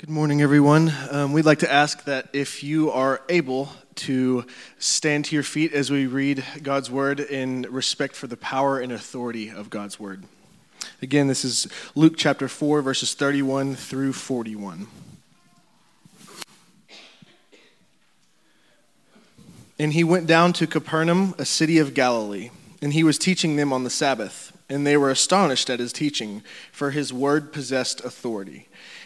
Good morning, everyone. Um, we'd like to ask that if you are able to stand to your feet as we read God's word in respect for the power and authority of God's word. Again, this is Luke chapter 4, verses 31 through 41. And he went down to Capernaum, a city of Galilee, and he was teaching them on the Sabbath. And they were astonished at his teaching, for his word possessed authority.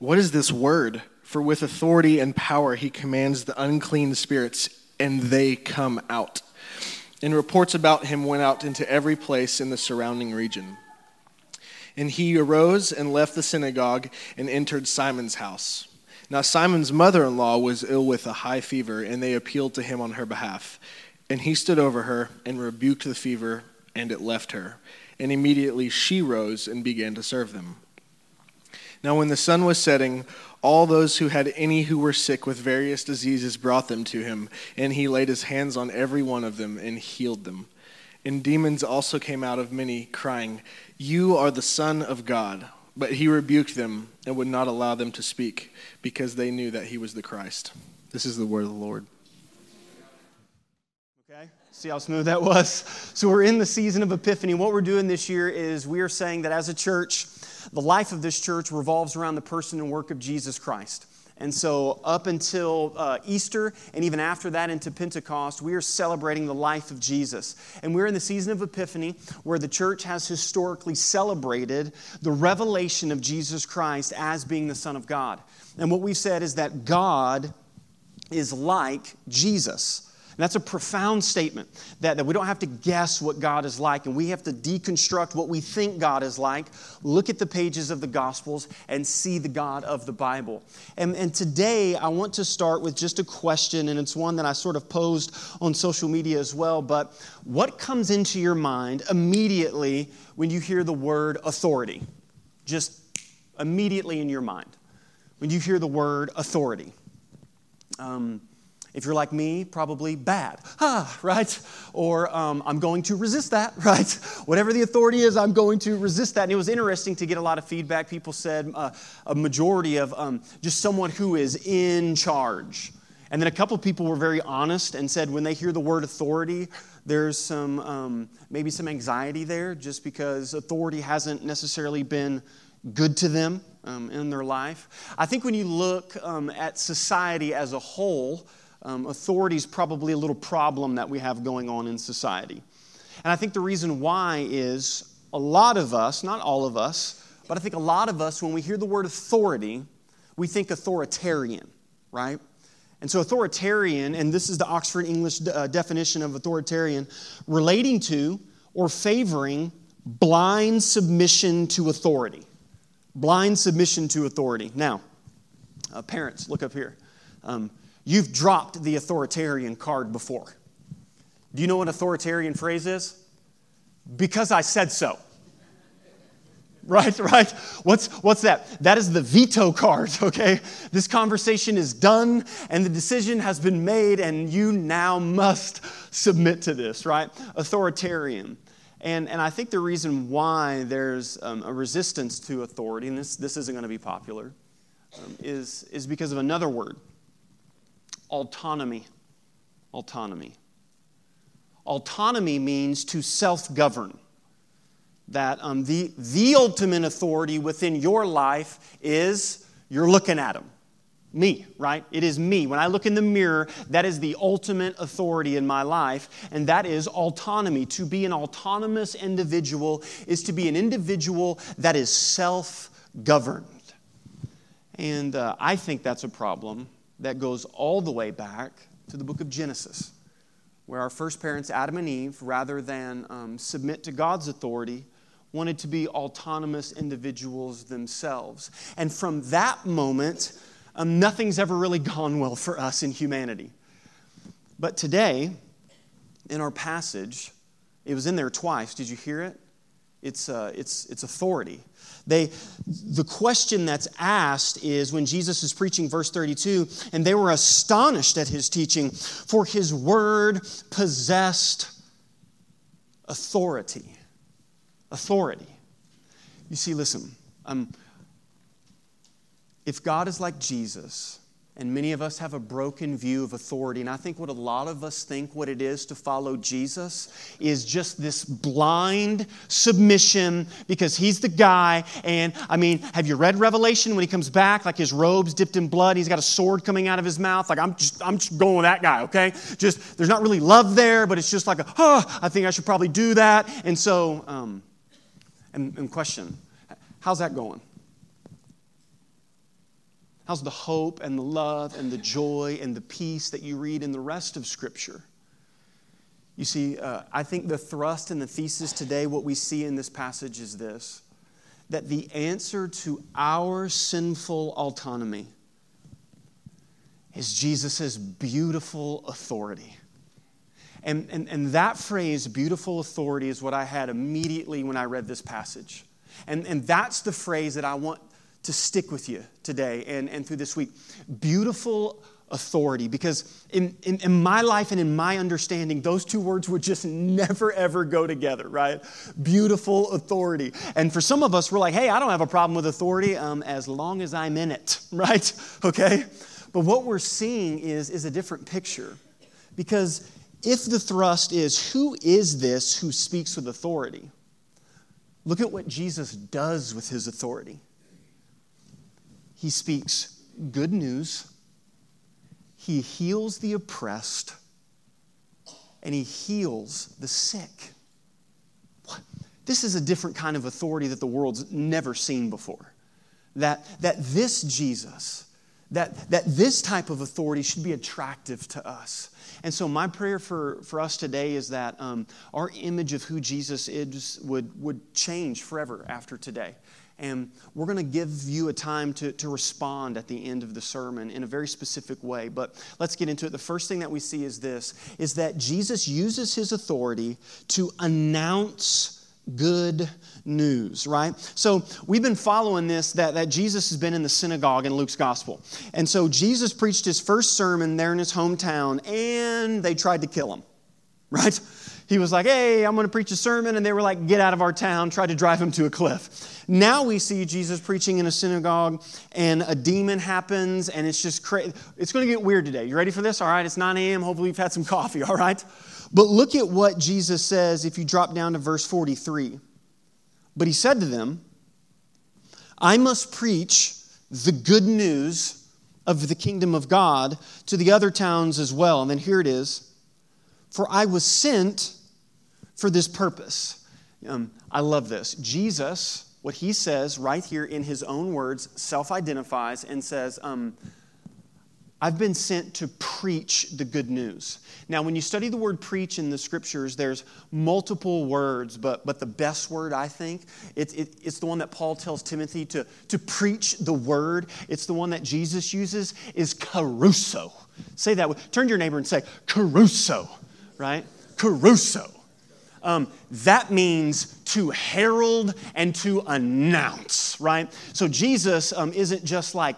what is this word? For with authority and power he commands the unclean spirits, and they come out. And reports about him went out into every place in the surrounding region. And he arose and left the synagogue and entered Simon's house. Now, Simon's mother in law was ill with a high fever, and they appealed to him on her behalf. And he stood over her and rebuked the fever, and it left her. And immediately she rose and began to serve them. Now, when the sun was setting, all those who had any who were sick with various diseases brought them to him, and he laid his hands on every one of them and healed them. And demons also came out of many, crying, You are the Son of God. But he rebuked them and would not allow them to speak, because they knew that he was the Christ. This is the word of the Lord. See how smooth that was? So, we're in the season of Epiphany. What we're doing this year is we are saying that as a church, the life of this church revolves around the person and work of Jesus Christ. And so, up until uh, Easter and even after that into Pentecost, we are celebrating the life of Jesus. And we're in the season of Epiphany where the church has historically celebrated the revelation of Jesus Christ as being the Son of God. And what we've said is that God is like Jesus. And that's a profound statement that, that we don't have to guess what God is like and we have to deconstruct what we think God is like, look at the pages of the Gospels, and see the God of the Bible. And, and today I want to start with just a question, and it's one that I sort of posed on social media as well. But what comes into your mind immediately when you hear the word authority? Just immediately in your mind. When you hear the word authority. Um, if you're like me, probably bad, ah, right? Or um, I'm going to resist that, right? Whatever the authority is, I'm going to resist that. And it was interesting to get a lot of feedback. People said uh, a majority of um, just someone who is in charge. And then a couple of people were very honest and said when they hear the word authority, there's some um, maybe some anxiety there, just because authority hasn't necessarily been good to them um, in their life. I think when you look um, at society as a whole um, authority is probably a little problem that we have going on in society. And I think the reason why is a lot of us, not all of us, but I think a lot of us, when we hear the word authority, we think authoritarian, right? And so, authoritarian, and this is the Oxford English uh, definition of authoritarian, relating to or favoring blind submission to authority. Blind submission to authority. Now, uh, parents, look up here. Um, You've dropped the authoritarian card before. Do you know what authoritarian phrase is? Because I said so. Right, right? What's, what's that? That is the veto card, okay? This conversation is done and the decision has been made, and you now must submit to this, right? Authoritarian. And, and I think the reason why there's um, a resistance to authority, and this, this isn't going to be popular, um, is, is because of another word autonomy. Autonomy. Autonomy means to self govern. That um, the, the ultimate authority within your life is you're looking at them. Me, right? It is me. When I look in the mirror, that is the ultimate authority in my life, and that is autonomy. To be an autonomous individual is to be an individual that is self governed. And uh, I think that's a problem that goes all the way back to the book of Genesis, where our first parents, Adam and Eve, rather than um, submit to God's authority, wanted to be autonomous individuals themselves. And from that moment, um, nothing's ever really gone well for us in humanity. But today, in our passage, it was in there twice. Did you hear it? It's, uh, it's, it's authority. They, the question that's asked is when Jesus is preaching, verse 32, and they were astonished at his teaching, for his word possessed authority. Authority. You see, listen, um, if God is like Jesus, and many of us have a broken view of authority. And I think what a lot of us think what it is to follow Jesus is just this blind submission because he's the guy. And I mean, have you read Revelation when he comes back? Like his robes dipped in blood, he's got a sword coming out of his mouth. Like I'm just, I'm just going with that guy, okay? Just, there's not really love there, but it's just like, a, oh, I think I should probably do that. And so, um, and, and question, how's that going? How's the hope and the love and the joy and the peace that you read in the rest of Scripture? You see, uh, I think the thrust and the thesis today, what we see in this passage is this that the answer to our sinful autonomy is Jesus' beautiful authority. And, and, and that phrase, beautiful authority, is what I had immediately when I read this passage. And, and that's the phrase that I want to stick with you today and, and through this week. Beautiful authority, because in, in, in, my life and in my understanding, those two words would just never ever go together, right? Beautiful authority. And for some of us, we're like, hey, I don't have a problem with authority um, as long as I'm in it, right? Okay? But what we're seeing is, is a different picture. Because if the thrust is, who is this who speaks with authority? Look at what Jesus does with his authority he speaks good news, he heals the oppressed, and he heals the sick. This is a different kind of authority that the world's never seen before. That, that this Jesus, that, that this type of authority should be attractive to us. And so, my prayer for, for us today is that um, our image of who Jesus is would, would change forever after today. And we're going to give you a time to, to respond at the end of the sermon in a very specific way. But let's get into it. The first thing that we see is this is that Jesus uses his authority to announce good news, right? So we've been following this that, that Jesus has been in the synagogue in Luke's gospel. And so Jesus preached his first sermon there in his hometown, and they tried to kill him, right? He was like, hey, I'm going to preach a sermon. And they were like, get out of our town, tried to drive him to a cliff. Now we see Jesus preaching in a synagogue, and a demon happens, and it's just crazy. It's going to get weird today. You ready for this? All right, it's 9 a.m. Hopefully, you've had some coffee, all right? But look at what Jesus says if you drop down to verse 43. But he said to them, I must preach the good news of the kingdom of God to the other towns as well. And then here it is For I was sent for this purpose. Um, I love this. Jesus, what he says right here in his own words, self identifies and says, um, I've been sent to preach the good news. Now, when you study the word preach in the scriptures, there's multiple words, but, but the best word, I think, it, it, it's the one that Paul tells Timothy to, to preach the word. It's the one that Jesus uses, is kerusso. Say that. Turn to your neighbor and say, kerusso, right? Kerusso. Um, that means to herald and to announce, right? So Jesus um, isn't just like,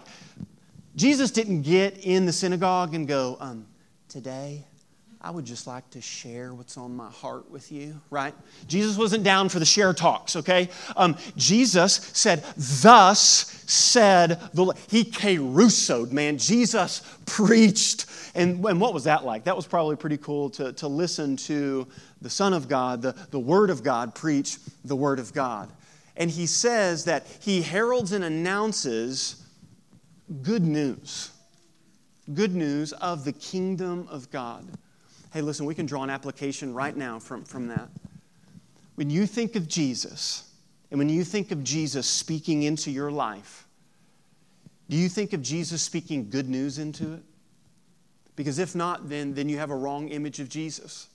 Jesus didn't get in the synagogue and go, um, today I would just like to share what's on my heart with you, right? Jesus wasn't down for the share talks, okay? Um, Jesus said, Thus said the He kerussoed, man. Jesus preached. And, and what was that like? That was probably pretty cool to, to listen to the Son of God, the, the Word of God, preach the Word of God. And he says that he heralds and announces good news. Good news of the kingdom of God. Hey, listen, we can draw an application right now from, from that. When you think of Jesus, and when you think of Jesus speaking into your life, do you think of Jesus speaking good news into it? Because if not, then, then you have a wrong image of Jesus.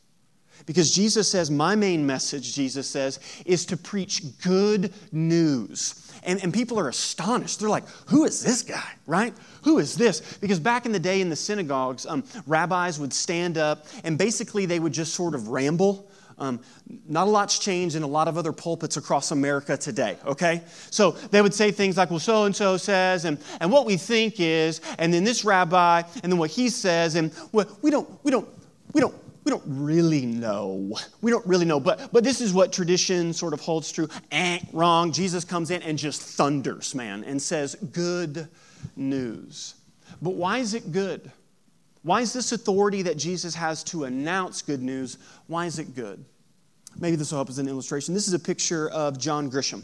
Because Jesus says, My main message, Jesus says, is to preach good news. And, and people are astonished. They're like, Who is this guy, right? Who is this? Because back in the day in the synagogues, um, rabbis would stand up and basically they would just sort of ramble. Um, not a lot's changed in a lot of other pulpits across America today, okay? So they would say things like, well, so and so says, and, and what we think is, and then this rabbi, and then what he says, and well, we don't, we don't, we don't, we don't really know. We don't really know, but, but this is what tradition sort of holds true. Eh, wrong. Jesus comes in and just thunders, man, and says, good news. But why is it good? Why is this authority that Jesus has to announce good news, why is it good? Maybe this will help as an illustration. This is a picture of John Grisham.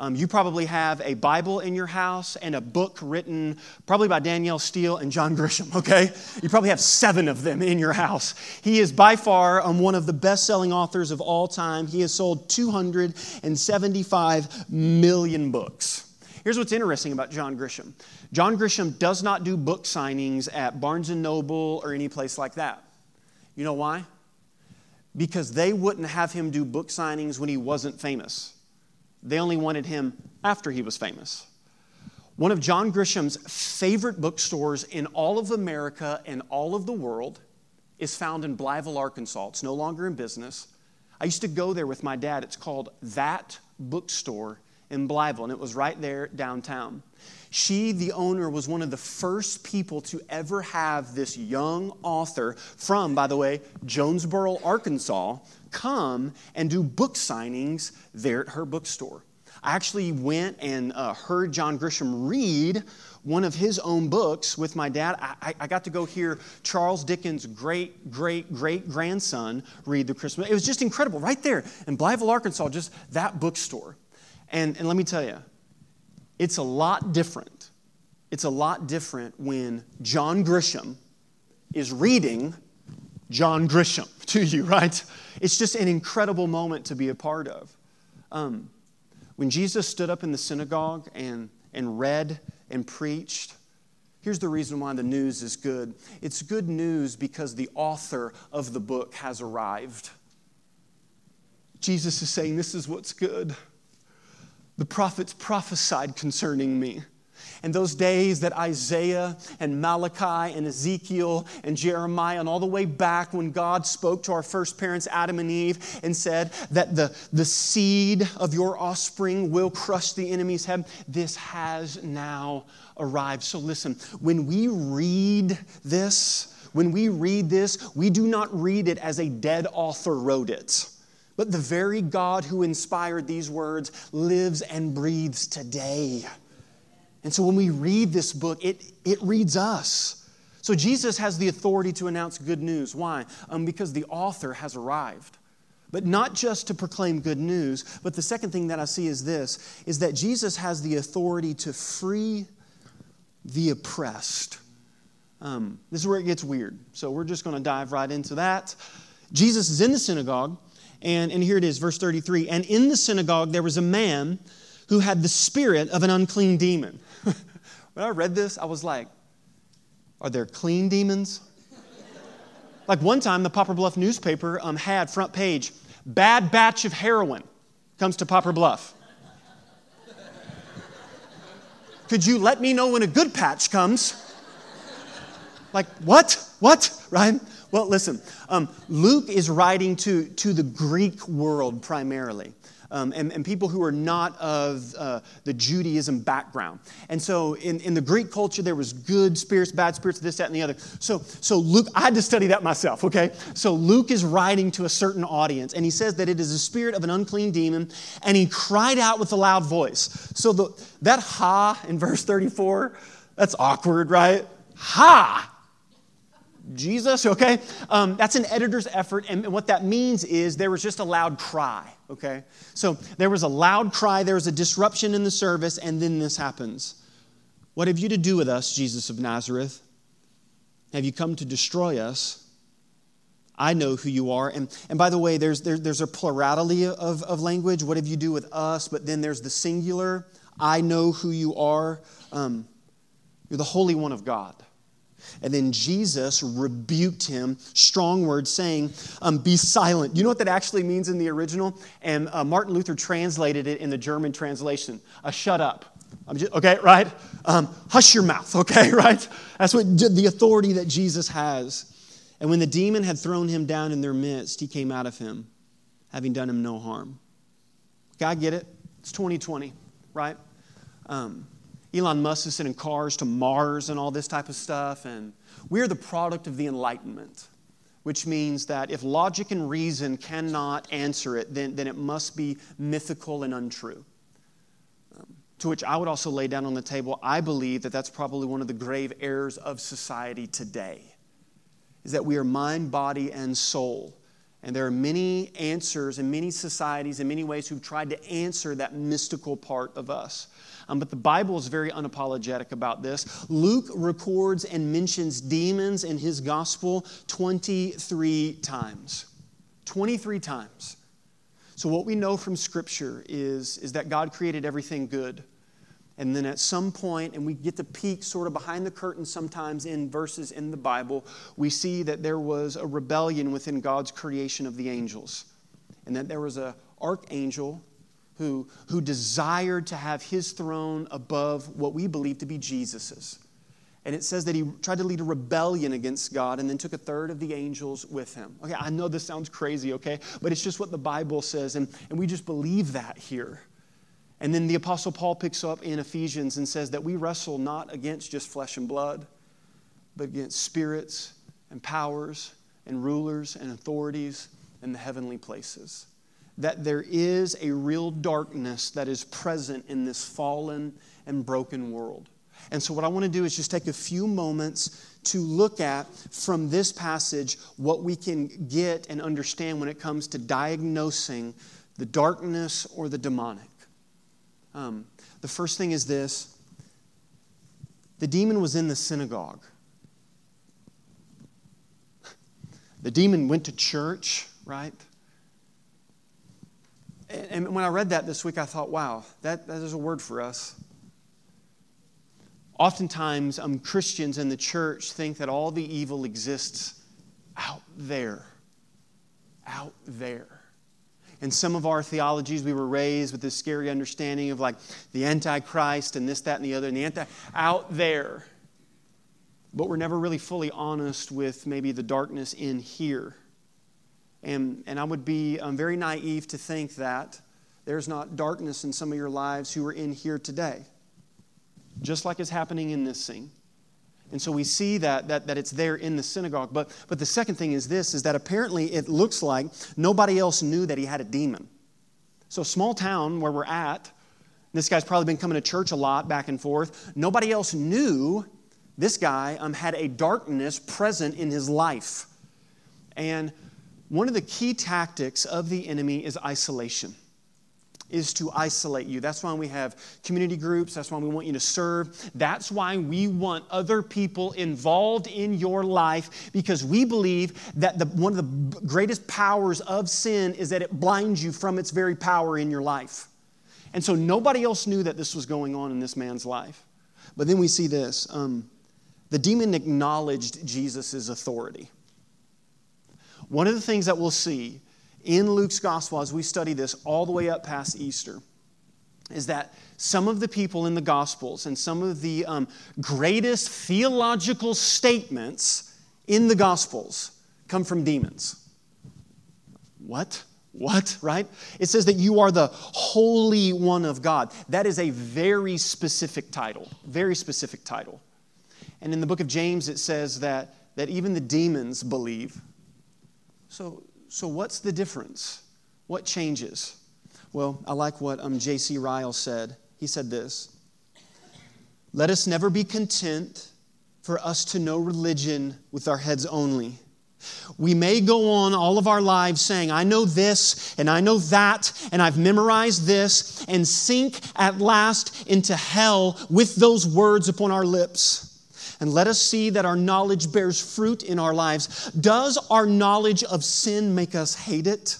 Um, you probably have a Bible in your house and a book written probably by Danielle Steel and John Grisham, okay? You probably have seven of them in your house. He is by far um, one of the best selling authors of all time. He has sold 275 million books. Here's what's interesting about John Grisham John Grisham does not do book signings at Barnes and Noble or any place like that. You know why? Because they wouldn't have him do book signings when he wasn't famous. They only wanted him after he was famous. One of John Grisham's favorite bookstores in all of America and all of the world is found in Blytheville, Arkansas. It's no longer in business. I used to go there with my dad. It's called That Bookstore in Blytheville, and it was right there downtown. She, the owner, was one of the first people to ever have this young author from, by the way, Jonesboro, Arkansas, come and do book signings there at her bookstore. I actually went and uh, heard John Grisham read one of his own books with my dad. I, I, got to go hear Charles Dickens' great, great, great grandson read the Christmas. It was just incredible, right there in Blytheville, Arkansas, just that bookstore. And, and let me tell you, it's a lot different. It's a lot different when John Grisham is reading John Grisham to you, right? It's just an incredible moment to be a part of. Um, when Jesus stood up in the synagogue and, and read and preached, here's the reason why the news is good it's good news because the author of the book has arrived. Jesus is saying, This is what's good. The prophets prophesied concerning me. And those days that Isaiah and Malachi and Ezekiel and Jeremiah, and all the way back when God spoke to our first parents, Adam and Eve, and said that the, the seed of your offspring will crush the enemy's head, this has now arrived. So listen, when we read this, when we read this, we do not read it as a dead author wrote it. But the very God who inspired these words lives and breathes today. And so when we read this book, it, it reads us. So Jesus has the authority to announce good news. Why? Um, because the author has arrived. But not just to proclaim good news, but the second thing that I see is this is that Jesus has the authority to free the oppressed. Um, this is where it gets weird. So we're just going to dive right into that. Jesus is in the synagogue and, and here it is, verse 33. And in the synagogue there was a man who had the spirit of an unclean demon. when I read this, I was like, are there clean demons? like one time, the Poplar Bluff newspaper um, had front page, bad batch of heroin comes to Poplar Bluff. Could you let me know when a good patch comes? Like, what? What? Right? Well, listen, um, Luke is writing to, to the Greek world primarily. Um, and, and, people who are not of uh, the Judaism background. And so in, in the Greek culture, there was good spirits, bad spirits, this, that, and the other. So, so Luke, I had to study that myself, okay? So Luke is writing to a certain audience, and he says that it is a spirit of an unclean demon, and he cried out with a loud voice. So the, that ha in verse 34, that's awkward, right? Ha! Jesus, okay? Um, that's an editor's effort, and what that means is there was just a loud cry, okay? So there was a loud cry, there was a disruption in the service, and then this happens. What have you to do with us, Jesus of Nazareth? Have you come to destroy us? I know who you are. And, and by the way, there's, there, there's a plurality of, of language. What have you do with us? But then there's the singular. I know who you are. Um, you're the Holy One of God. And then Jesus rebuked him, strong words, saying, um, Be silent. You know what that actually means in the original? And uh, Martin Luther translated it in the German translation a shut up. Just, okay, right? Um, hush your mouth, okay, right? That's what the authority that Jesus has. And when the demon had thrown him down in their midst, he came out of him, having done him no harm. I get it. It's 2020, right? Um, Elon Musk is sending cars to Mars and all this type of stuff. And we're the product of the Enlightenment, which means that if logic and reason cannot answer it, then, then it must be mythical and untrue. Um, to which I would also lay down on the table, I believe that that's probably one of the grave errors of society today, is that we are mind, body, and soul. And there are many answers in many societies in many ways who've tried to answer that mystical part of us. Um, but the Bible is very unapologetic about this. Luke records and mentions demons in his gospel 23 times. 23 times. So, what we know from Scripture is, is that God created everything good. And then at some point, and we get to peek sort of behind the curtain sometimes in verses in the Bible, we see that there was a rebellion within God's creation of the angels. And that there was an archangel who, who desired to have his throne above what we believe to be Jesus's. And it says that he tried to lead a rebellion against God and then took a third of the angels with him. Okay, I know this sounds crazy, okay? But it's just what the Bible says, and, and we just believe that here. And then the Apostle Paul picks up in Ephesians and says that we wrestle not against just flesh and blood, but against spirits and powers and rulers and authorities in the heavenly places. That there is a real darkness that is present in this fallen and broken world. And so, what I want to do is just take a few moments to look at from this passage what we can get and understand when it comes to diagnosing the darkness or the demonic. Um, the first thing is this the demon was in the synagogue. The demon went to church, right? And when I read that this week, I thought, wow, that, that is a word for us. Oftentimes, um, Christians in the church think that all the evil exists out there. Out there in some of our theologies, we were raised with this scary understanding of like the Antichrist and this, that, and the other, and the anti out there. But we're never really fully honest with maybe the darkness in here. And, and I would be um, very naive to think that there's not darkness in some of your lives who are in here today, just like is happening in this scene. And so we see that, that, that it's there in the synagogue. But, but the second thing is this, is that apparently it looks like nobody else knew that he had a demon. So small town where we're at, this guy's probably been coming to church a lot back and forth. Nobody else knew this guy um, had a darkness present in his life. And one of the key tactics of the enemy is isolation is to isolate you. That's why we have community groups. That's why we want you to serve. That's why we want other people involved in your life because we believe that the, one of the greatest powers of sin is that it blinds you from its very power in your life. And so nobody else knew that this was going on in this man's life. But then we see this um, the demon acknowledged Jesus' authority. One of the things that we'll see in Luke's gospel, as we study this all the way up past Easter, is that some of the people in the gospels and some of the um, greatest theological statements in the gospels come from demons. What? What, right? It says that you are the Holy One of God. That is a very specific title, very specific title. And in the book of James, it says that, that even the demons believe. So, so, what's the difference? What changes? Well, I like what um, J.C. Ryle said. He said this Let us never be content for us to know religion with our heads only. We may go on all of our lives saying, I know this and I know that, and I've memorized this, and sink at last into hell with those words upon our lips and let us see that our knowledge bears fruit in our lives. Does our knowledge of sin make us hate it?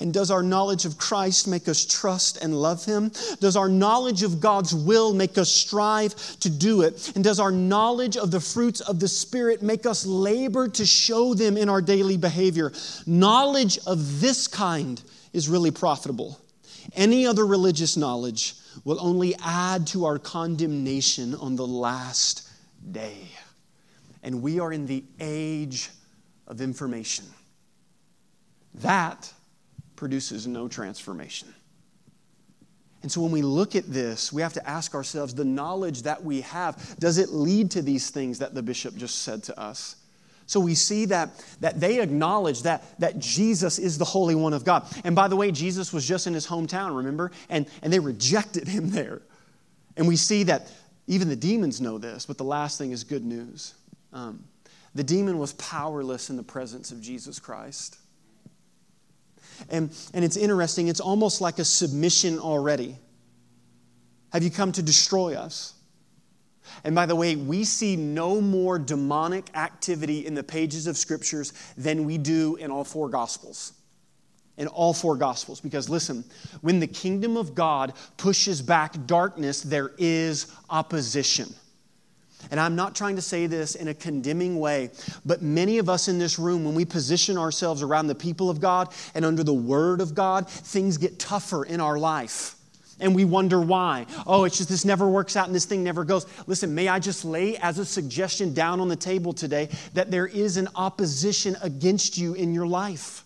And does our knowledge of Christ make us trust and love Him? Does our knowledge of God's will make us strive to do it? And does our knowledge of the fruits of the Spirit make us labor to show them in our daily behavior? Knowledge of this kind is really profitable. Any other religious knowledge will only add to our condemnation on the last day. And we are in the age of information. That produces no transformation. And so when we look at this, we have to ask ourselves the knowledge that we have, does it lead to these things that the bishop just said to us? So we see that, that they acknowledge that, that Jesus is the Holy One of God. And by the way, Jesus was just in his hometown, remember? And, and they rejected him there. And we see that even the demons know this, but the last thing is good news. Um, the demon was powerless in the presence of Jesus Christ. And, and it's interesting, it's almost like a submission already. Have you come to destroy us? And by the way, we see no more demonic activity in the pages of scriptures than we do in all four gospels. In all four gospels. Because listen, when the kingdom of God pushes back darkness, there is opposition. And I'm not trying to say this in a condemning way, but many of us in this room, when we position ourselves around the people of God and under the word of God, things get tougher in our life. And we wonder why. Oh, it's just this never works out and this thing never goes. Listen, may I just lay as a suggestion down on the table today that there is an opposition against you in your life.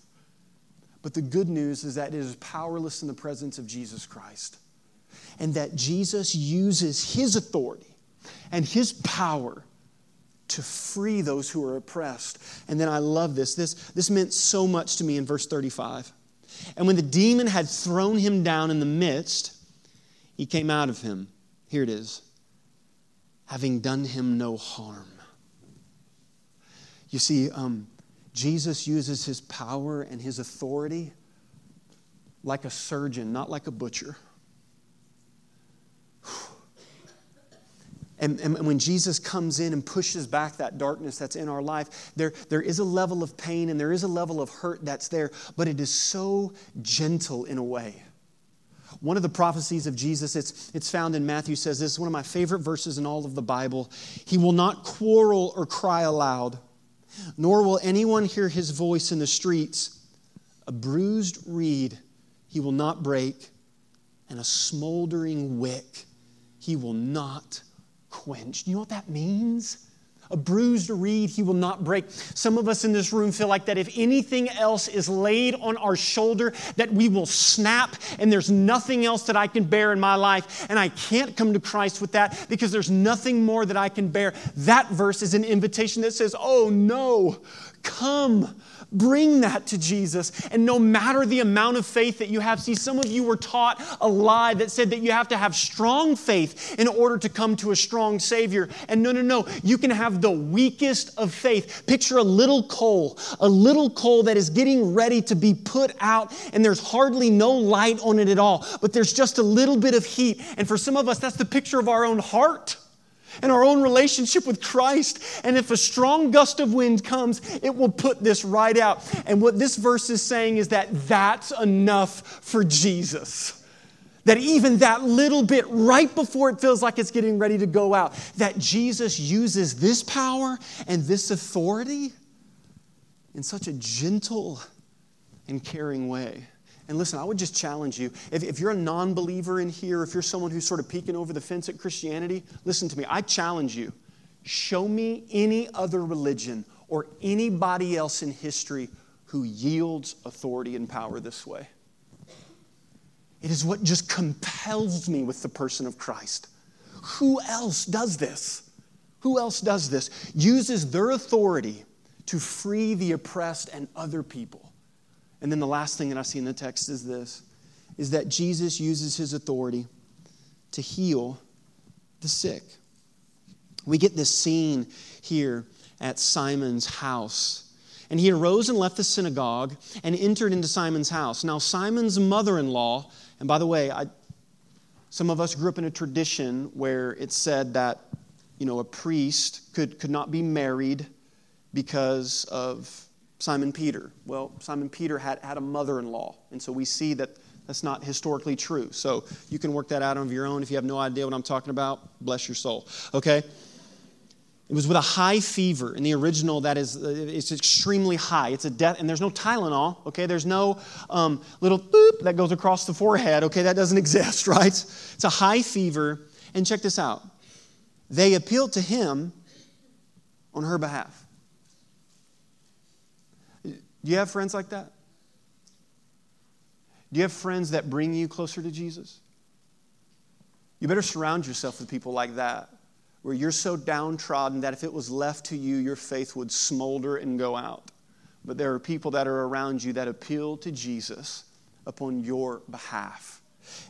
But the good news is that it is powerless in the presence of Jesus Christ. And that Jesus uses his authority and his power to free those who are oppressed. And then I love this. This, this meant so much to me in verse 35. And when the demon had thrown him down in the midst, he came out of him. Here it is having done him no harm. You see, um, Jesus uses his power and his authority like a surgeon, not like a butcher. And, and, when Jesus comes in and pushes back that darkness that's in our life, there, there is a level of pain and there is a level of hurt that's there, but it is so gentle in a way. One of the prophecies of Jesus, it's, it's found in Matthew, says this is one of my favorite verses in all of the Bible. He will not quarrel or cry aloud, nor will anyone hear his voice in the streets. A bruised reed he will not break, and a smoldering wick he will not quenched. You know what that means? A bruised reed he will not break. Some of us in this room feel like that if anything else is laid on our shoulder, that we will snap and there's nothing else that I can bear in my life. And I can't come to Christ with that because there's nothing more that I can bear. That verse is an invitation that says, Oh no, come Bring that to Jesus. And no matter the amount of faith that you have, see, some of you were taught a lie that said that you have to have strong faith in order to come to a strong Savior. And no, no, no. You can have the weakest of faith. Picture a little coal, a little coal that is getting ready to be put out, and there's hardly no light on it at all, but there's just a little bit of heat. And for some of us, that's the picture of our own heart and our own relationship with Christ. And if a strong gust of wind comes, it will put this right out. And what this verse is saying is that that's enough for Jesus. That even that little bit right before it feels like it's getting ready to go out, that Jesus uses this power and this authority in such a gentle and caring way. And listen, I would just challenge you. If, if you're a non believer in here, if you're someone who's sort of peeking over the fence at Christianity, listen to me. I challenge you. Show me any other religion or anybody else in history who yields authority and power this way. It is what just compels me with the person of Christ. Who else does this? Who else does this? Uses their authority to free the oppressed and other people. And then the last thing that I see in the text is this is that Jesus uses his authority to heal the sick. We get this scene here at Simon's house. And he arose and left the synagogue and entered into Simon's house. Now, Simon's mother in law, and by the way, I, some of us grew up in a tradition where it said that, you know, a priest could, could not be married because of Simon Peter. Well, Simon Peter had, had a mother in law, and so we see that that's not historically true. So you can work that out on your own. If you have no idea what I'm talking about, bless your soul. Okay? It was with a high fever. In the original, that is, uh, it's extremely high. It's a death, and there's no Tylenol, okay? There's no um, little boop that goes across the forehead, okay? That doesn't exist, right? It's a high fever. And check this out they appealed to him on her behalf. Do you have friends like that? Do you have friends that bring you closer to Jesus? You better surround yourself with people like that, where you're so downtrodden that if it was left to you, your faith would smolder and go out. But there are people that are around you that appeal to Jesus upon your behalf.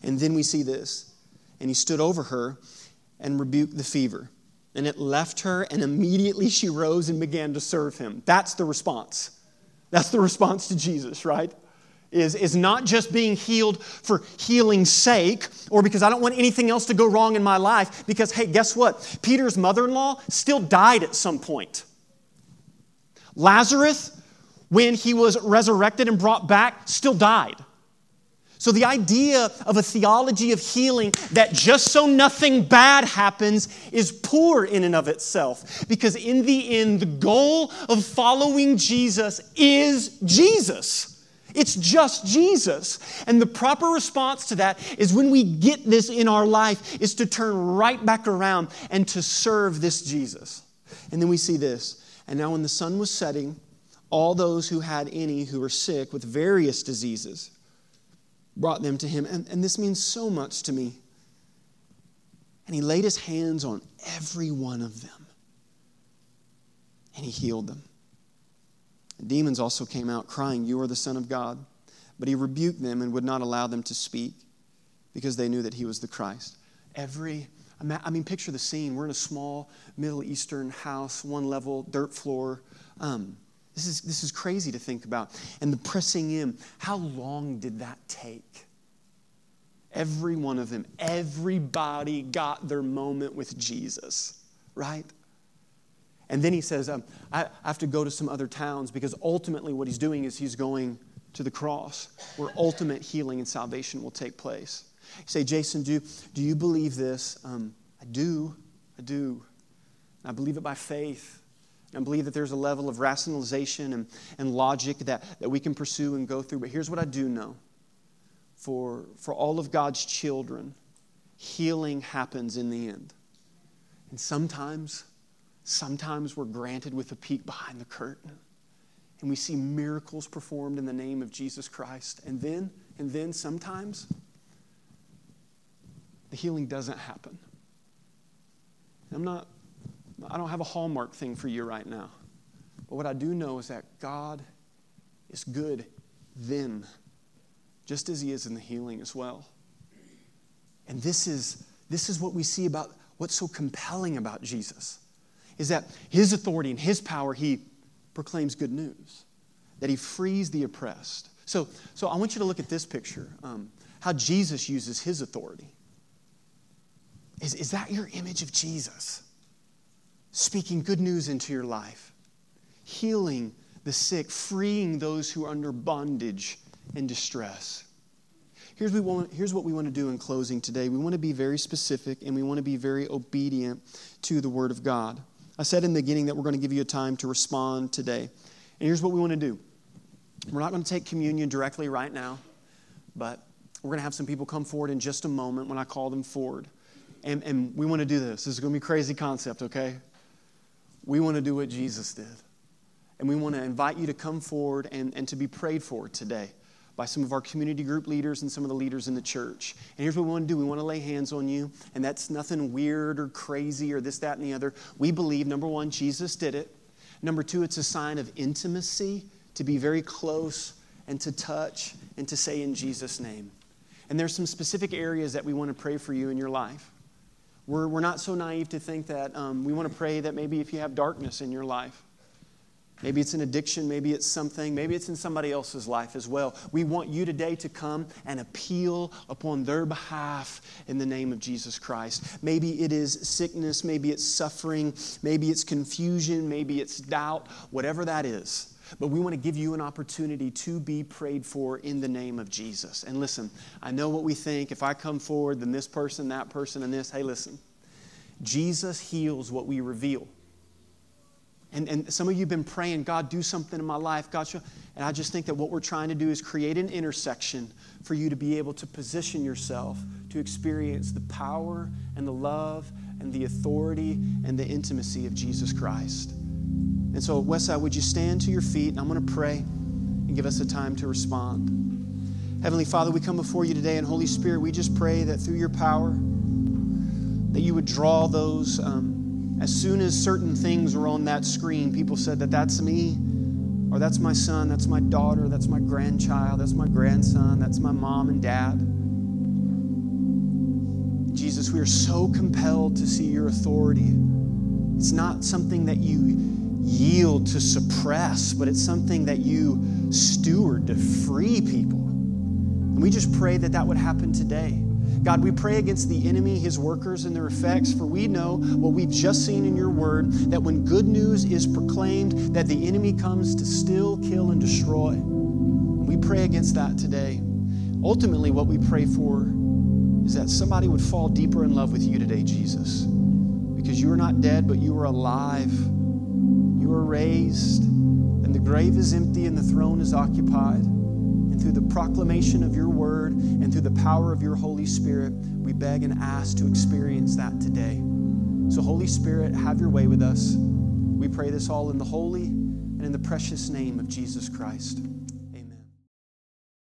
And then we see this. And he stood over her and rebuked the fever. And it left her, and immediately she rose and began to serve him. That's the response. That's the response to Jesus, right? Is, is not just being healed for healing's sake or because I don't want anything else to go wrong in my life. Because, hey, guess what? Peter's mother in law still died at some point. Lazarus, when he was resurrected and brought back, still died. So, the idea of a theology of healing that just so nothing bad happens is poor in and of itself. Because, in the end, the goal of following Jesus is Jesus. It's just Jesus. And the proper response to that is when we get this in our life, is to turn right back around and to serve this Jesus. And then we see this. And now, when the sun was setting, all those who had any who were sick with various diseases, brought them to him. And, and this means so much to me. And he laid his hands on every one of them and he healed them. The demons also came out crying, You are the Son of God. But he rebuked them and would not allow them to speak because they knew that he was the Christ. Every, I mean, picture the scene. We're in a small Middle Eastern house, one level, dirt floor. Um, this is, this is crazy to think about. And the pressing in, how long did that take? Every one of them, everybody got their moment with Jesus, right? And then he says, um, I have to go to some other towns because ultimately what he's doing is he's going to the cross where ultimate healing and salvation will take place. You say, Jason, do, do you believe this? Um, I do. I do. I believe it by faith. I believe that there's a level of rationalization and, and logic that, that we can pursue and go through. But here's what I do know for, for all of God's children, healing happens in the end. And sometimes, sometimes we're granted with a peek behind the curtain. And we see miracles performed in the name of Jesus Christ. And then, and then sometimes, the healing doesn't happen. I'm not I don't have a hallmark thing for you right now. But what I do know is that God is good then, just as He is in the healing as well. And this is, this is what we see about what's so compelling about Jesus is that His authority and His power, He proclaims good news, that He frees the oppressed. So, so I want you to look at this picture um, how Jesus uses His authority. Is, is that your image of Jesus? Speaking good news into your life, healing the sick, freeing those who are under bondage and distress. Here's, we want, here's what we want to do in closing today. We want to be very specific and we want to be very obedient to the Word of God. I said in the beginning that we're going to give you a time to respond today. And here's what we want to do we're not going to take communion directly right now, but we're going to have some people come forward in just a moment when I call them forward. And, and we want to do this. This is going to be a crazy concept, okay? We want to do what Jesus did. And we want to invite you to come forward and, and to be prayed for today by some of our community group leaders and some of the leaders in the church. And here's what we want to do we want to lay hands on you, and that's nothing weird or crazy or this, that, and the other. We believe, number one, Jesus did it. Number two, it's a sign of intimacy to be very close and to touch and to say in Jesus' name. And there's some specific areas that we want to pray for you in your life. We're, we're not so naive to think that um, we want to pray that maybe if you have darkness in your life, maybe it's an addiction, maybe it's something, maybe it's in somebody else's life as well. We want you today to come and appeal upon their behalf in the name of Jesus Christ. Maybe it is sickness, maybe it's suffering, maybe it's confusion, maybe it's doubt, whatever that is. But we want to give you an opportunity to be prayed for in the name of Jesus. And listen, I know what we think. If I come forward, then this person, that person, and this. Hey, listen. Jesus heals what we reveal. And, and some of you have been praying, God, do something in my life. God, show. And I just think that what we're trying to do is create an intersection for you to be able to position yourself to experience the power and the love and the authority and the intimacy of Jesus Christ. And so, Westside, would you stand to your feet? And I'm going to pray and give us a time to respond. Heavenly Father, we come before you today, and Holy Spirit, we just pray that through your power, that you would draw those. Um, as soon as certain things were on that screen, people said that that's me, or that's my son, that's my daughter, that's my grandchild, that's my grandson, that's my mom and dad. Jesus, we are so compelled to see your authority. It's not something that you yield to suppress, but it's something that you steward to free people. And we just pray that that would happen today. God, we pray against the enemy, his workers, and their effects, for we know what we've just seen in your word that when good news is proclaimed, that the enemy comes to steal, kill, and destroy. And we pray against that today. Ultimately, what we pray for is that somebody would fall deeper in love with you today, Jesus, because you are not dead, but you are alive. You are raised, and the grave is empty, and the throne is occupied And through the proclamation of your word and through the power of your Holy Spirit, we beg and ask to experience that today. So, Holy Spirit, have your way with us. We pray this all in the holy and in the precious name of Jesus Christ.